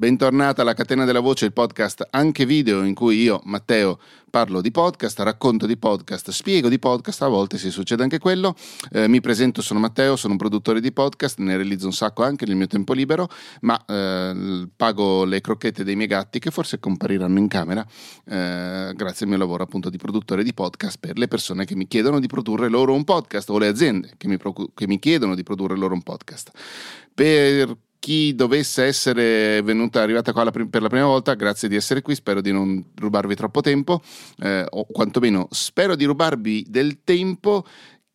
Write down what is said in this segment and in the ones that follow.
Bentornata alla Catena della Voce, il podcast anche video in cui io, Matteo, parlo di podcast, racconto di podcast, spiego di podcast, a volte si succede anche quello. Eh, mi presento, sono Matteo, sono un produttore di podcast, ne realizzo un sacco anche nel mio tempo libero, ma eh, pago le crocchette dei miei gatti che forse compariranno in camera eh, grazie al mio lavoro appunto di produttore di podcast per le persone che mi chiedono di produrre loro un podcast o le aziende che mi, procu- che mi chiedono di produrre loro un podcast. Per chi dovesse essere venuta arrivata qua per la prima volta, grazie di essere qui, spero di non rubarvi troppo tempo, eh, o quantomeno spero di rubarvi del tempo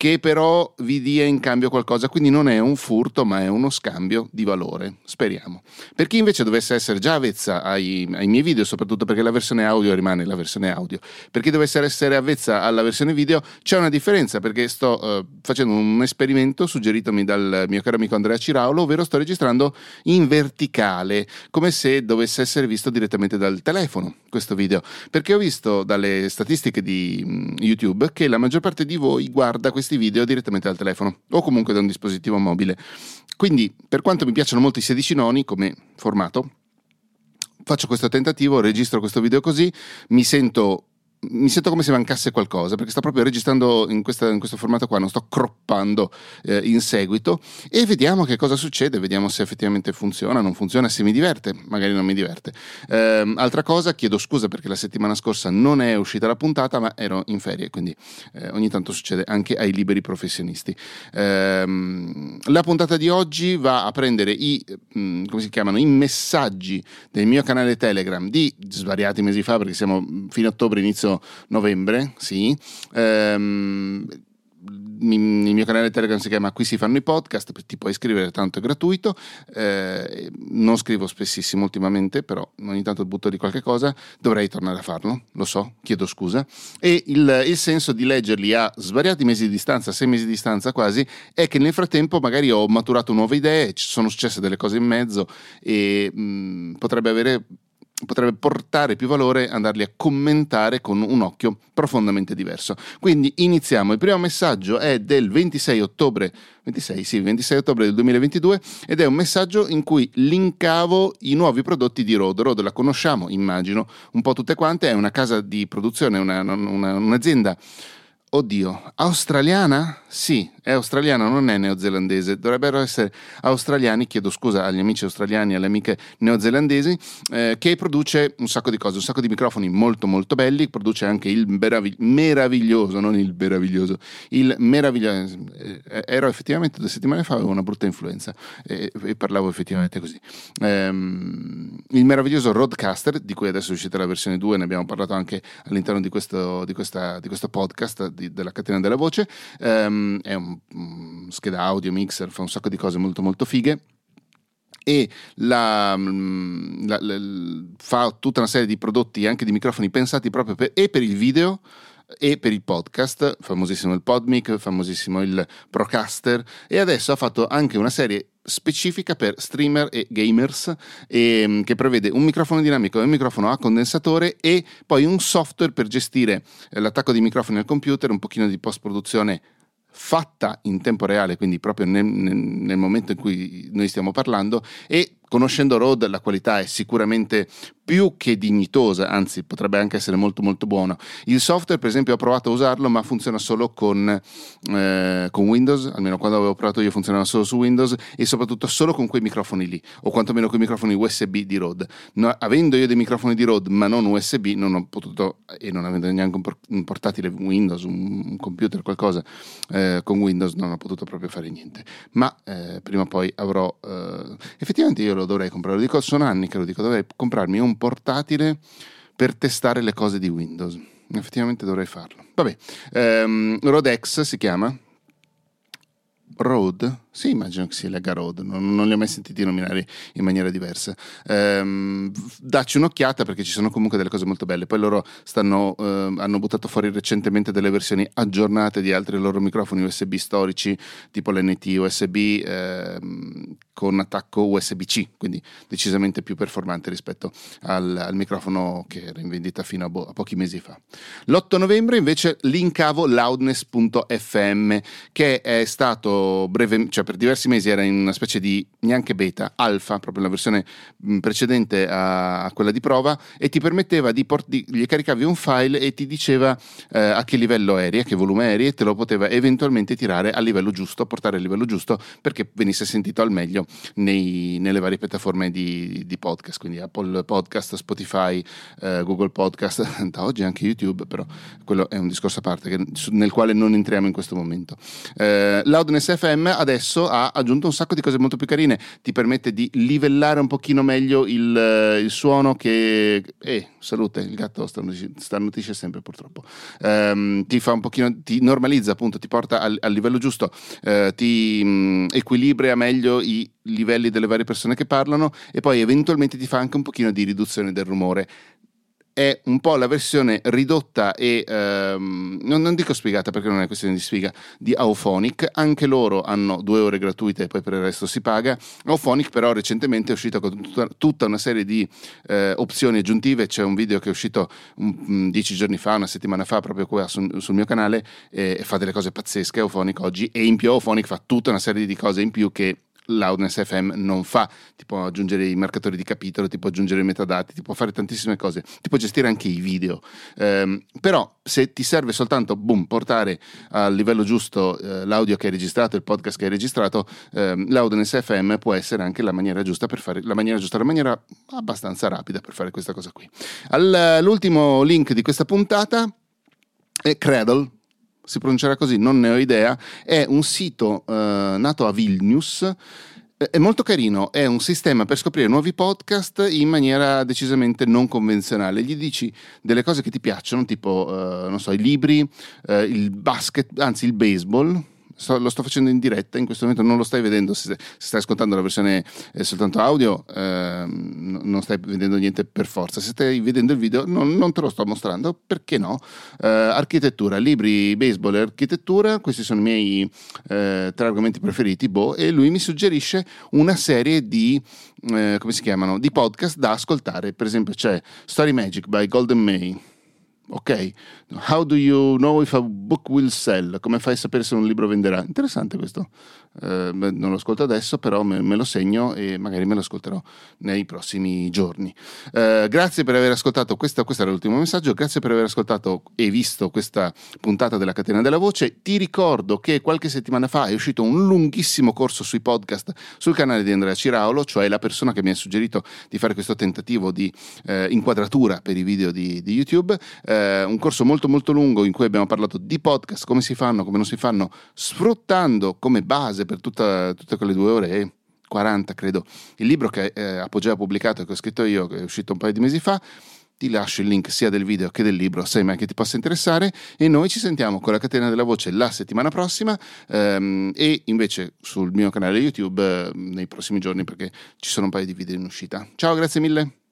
che però vi dia in cambio qualcosa, quindi non è un furto ma è uno scambio di valore, speriamo. Per chi invece dovesse essere già avvezza ai, ai, miei video, soprattutto perché la versione audio rimane la versione audio, per chi dovesse essere avvezza alla versione video c'è una differenza perché sto uh, facendo un esperimento suggeritomi dal mio caro amico Andrea Ciraulo, ovvero sto registrando in verticale, come se dovesse essere visto direttamente dal telefono questo video, perché ho visto dalle statistiche di mm, YouTube che la maggior parte di voi guarda questi questi video direttamente dal telefono o comunque da un dispositivo mobile. Quindi, per quanto mi piacciono molto i 16 noni come formato, faccio questo tentativo, registro questo video così, mi sento mi sento come se mancasse qualcosa perché sto proprio registrando in, questa, in questo formato qua, non sto croppando eh, in seguito e vediamo che cosa succede, vediamo se effettivamente funziona, non funziona, se mi diverte, magari non mi diverte. Eh, altra cosa, chiedo scusa perché la settimana scorsa non è uscita la puntata ma ero in ferie, quindi eh, ogni tanto succede anche ai liberi professionisti. Ehm, la puntata di oggi va a prendere i, mh, mm, come si chiamano, i messaggi del mio canale Telegram di svariati mesi fa perché siamo fine ottobre, inizio novembre, sì. Ehm, il mio canale Telegram si chiama Qui si fanno i podcast, ti puoi iscrivere, tanto è gratuito. Eh, non scrivo spessissimo ultimamente, però ogni tanto butto di qualche cosa, dovrei tornare a farlo, lo so, chiedo scusa. E il, il, senso di leggerli a svariati mesi di distanza, sei mesi di distanza quasi, è che nel frattempo magari ho maturato nuove idee, ci sono successe delle cose in mezzo e mh, potrebbe avere potrebbe portare più valore andarli a commentare con un occhio profondamente diverso. Quindi iniziamo. Il primo messaggio è del 26 ottobre, 26, sì, 26 ottobre del 2022 ed è un messaggio in cui linkavo i nuovi prodotti di Rode. Rode la conosciamo, immagino, un po' tutte quante, è una casa di produzione, una, una, un'azienda Oddio, australiana? Sì, è australiana, non è neozelandese. Dovrebbero essere australiani, chiedo scusa agli amici australiani e alle amiche neozelandesi, eh, che produce un sacco di cose, un sacco di microfoni molto molto belli, produce anche il meravig- meraviglioso, non il meraviglioso, il meraviglioso. Eh, ero effettivamente due settimane fa, avevo una brutta influenza e, e parlavo effettivamente così. Ehm, il meraviglioso Roadcaster, di cui adesso è uscita la versione 2, ne abbiamo parlato anche all'interno di questo, di questa, di questo podcast di, della catena della voce, ehm, è un scheda audio, mixer, fa un sacco di cose molto molto fighe. E la, la, la, fa tutta una serie di prodotti anche di microfoni pensati proprio per, e per il video e per il podcast, famosissimo il Podmic, famosissimo il Procaster. E adesso ha fatto anche una serie specifica per streamer e gamers e, mm, che prevede un microfono dinamico e un microfono a condensatore e poi un software per gestire eh, l'attacco di microfoni al computer, un pochino di post produzione fatta in tempo reale, quindi proprio nel, nel, momento in cui noi stiamo parlando e conoscendo Rode la qualità è sicuramente più che dignitosa, anzi potrebbe anche essere molto molto buono. Il software per esempio ho provato a usarlo ma funziona solo con, eh, con, Windows, almeno quando avevo provato io funzionava solo su Windows e soprattutto solo con quei microfoni lì, o quantomeno con i microfoni USB di Rode. No, avendo io dei microfoni di Rode ma non USB non ho potuto, e non avendo neanche un, portatile Windows, un, un computer, qualcosa eh, con Windows non ho potuto proprio fare niente. Ma eh, prima o poi avrò... Eh, effettivamente io lo dovrei comprare, lo dico, sono anni che lo dico, dovrei comprarmi un portatile per testare le cose di Windows. Effettivamente dovrei farlo. Vabbè, um, Rodex si chiama. Road? Sì, immagino che sia Lega Road, non, non, li ho mai sentiti nominare in maniera diversa. Ehm, dacci un'occhiata perché ci sono comunque delle cose molto belle. Poi loro stanno, eh, hanno buttato fuori recentemente delle versioni aggiornate di altri loro microfoni USB storici, tipo l'NT USB ehm, con attacco USB-C, quindi decisamente più performante rispetto al, al microfono che era in vendita fino a, bo- a pochi mesi fa. L'8 novembre invece linkavo loudness.fm che è stato brevemente, cioè cioè per diversi mesi era in una specie di neanche beta, alfa, proprio la versione precedente a, a quella di prova, e ti permetteva di, port- gli caricavi un file e ti diceva eh, a che livello eri, a che volume eri, e te lo poteva eventualmente tirare al livello giusto, portare al livello giusto perché venisse sentito al meglio nei, nelle varie piattaforme di, di, podcast, quindi Apple Podcast, Spotify, eh, Google Podcast, da oggi anche YouTube, però quello è un discorso a parte che, nel quale non entriamo in questo momento. Eh, Loudness FM adesso ha aggiunto un sacco di cose molto più carine, ti permette di livellare un pochino meglio il, il suono che... Eh, salute, il gatto starnutisce sempre purtroppo. Eh, ti fa un pochino, ti normalizza appunto, ti porta al, al livello giusto, eh, ti mm, equilibra meglio i livelli delle varie persone che parlano e poi eventualmente ti fa anche un pochino di riduzione del rumore è un po' la versione ridotta e ehm, non, non, dico spiegata perché non è questione di spiega di Auphonic. Anche loro hanno due ore gratuite e poi per il resto si paga. Auphonic però recentemente è uscito con tutta, tutta una serie di eh, opzioni aggiuntive. C'è un video che è uscito un, dieci giorni fa una settimana fa proprio qua sul, sul mio canale e fa delle cose pazzesche Auphonic oggi. E in più Auphonic fa tutta una serie di cose in più che Loudness FM non fa, ti può aggiungere i marcatori di capitolo, ti può aggiungere i metadati, ti può fare tantissime cose, ti può gestire anche i video. Um, però se ti serve soltanto boom, portare al livello giusto uh, l'audio che hai registrato, il podcast che hai registrato, um, Loudness FM può essere anche la maniera giusta per fare la maniera giusta, la maniera abbastanza rapida per fare questa cosa qui. All, l'ultimo link di questa puntata è Cradle si pronuncerà così, non ne ho idea, è un sito eh, nato a Vilnius. È molto carino, è un sistema per scoprire nuovi podcast in maniera decisamente non convenzionale. Gli dici delle cose che ti piacciono, tipo, eh, non so, i libri, eh, il basket, anzi il baseball, sto, lo sto facendo in diretta, in questo momento non lo stai vedendo, se, se stai ascoltando la versione eh, soltanto audio eh, non stai vedendo niente per forza, se stai vedendo il video non, non te lo sto mostrando, perché no? Eh, architettura, libri, baseball e architettura, questi sono i miei eh, tre argomenti preferiti, boh, e lui mi suggerisce una serie di, eh, come si chiamano, di podcast da ascoltare, per esempio c'è Story Magic by Golden May, Ok, how do you know if a book will sell? Come fai a sapere se un libro venderà? Interessante questo. Eh, non lo ascolto adesso, però me, me, lo segno e magari me lo ascolterò nei prossimi giorni. Eh, grazie per aver ascoltato, questa, questo era l'ultimo messaggio, grazie per aver ascoltato e visto questa puntata della Catena della Voce. Ti ricordo che qualche settimana fa è uscito un lunghissimo corso sui podcast sul canale di Andrea Ciraulo, cioè la persona che mi ha suggerito di fare questo tentativo di eh, inquadratura per i video di, di YouTube. Eh, un corso molto molto lungo in cui abbiamo parlato di podcast, come si fanno, come non si fanno, sfruttando come base base per tutta, tutte quelle due ore e 40 credo. Il libro che eh, Apogea ha pubblicato che ho scritto io che è uscito un paio di mesi fa ti lascio il link sia del video che del libro sai mai che ti possa interessare. E noi ci sentiamo con la catena della voce la settimana prossima ehm, e invece sul mio canale YouTube eh, nei prossimi giorni perché ci sono un paio di video in uscita. Ciao grazie mille